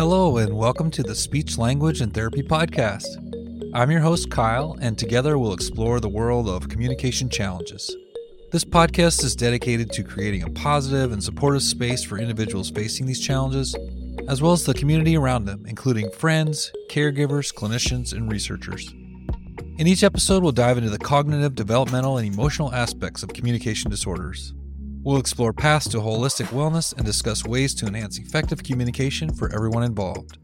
Hello, and welcome to the Speech, Language, and Therapy Podcast. I'm your host, Kyle, and together we'll explore the world of communication challenges. This podcast is dedicated to creating a positive and supportive space for individuals facing these challenges, as well as the community around them, including friends, caregivers, clinicians, and researchers. In each episode, we'll dive into the cognitive, developmental, and emotional aspects of communication disorders. We'll explore paths to holistic wellness and discuss ways to enhance effective communication for everyone involved.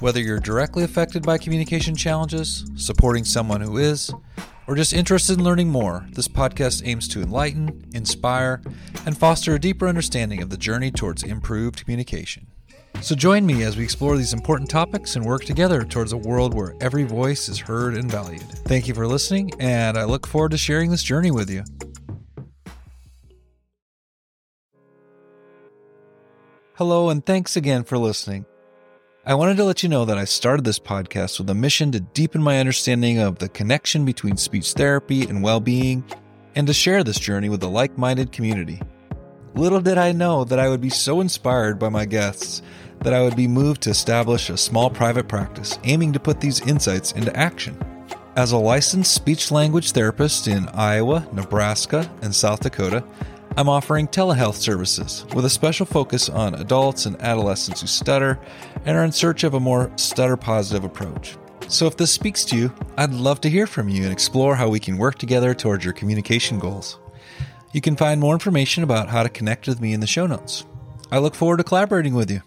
Whether you're directly affected by communication challenges, supporting someone who is, or just interested in learning more, this podcast aims to enlighten, inspire, and foster a deeper understanding of the journey towards improved communication. So join me as we explore these important topics and work together towards a world where every voice is heard and valued. Thank you for listening, and I look forward to sharing this journey with you. Hello, and thanks again for listening. I wanted to let you know that I started this podcast with a mission to deepen my understanding of the connection between speech therapy and well being, and to share this journey with a like minded community. Little did I know that I would be so inspired by my guests that I would be moved to establish a small private practice aiming to put these insights into action. As a licensed speech language therapist in Iowa, Nebraska, and South Dakota, I'm offering telehealth services with a special focus on adults and adolescents who stutter and are in search of a more stutter positive approach. So, if this speaks to you, I'd love to hear from you and explore how we can work together towards your communication goals. You can find more information about how to connect with me in the show notes. I look forward to collaborating with you.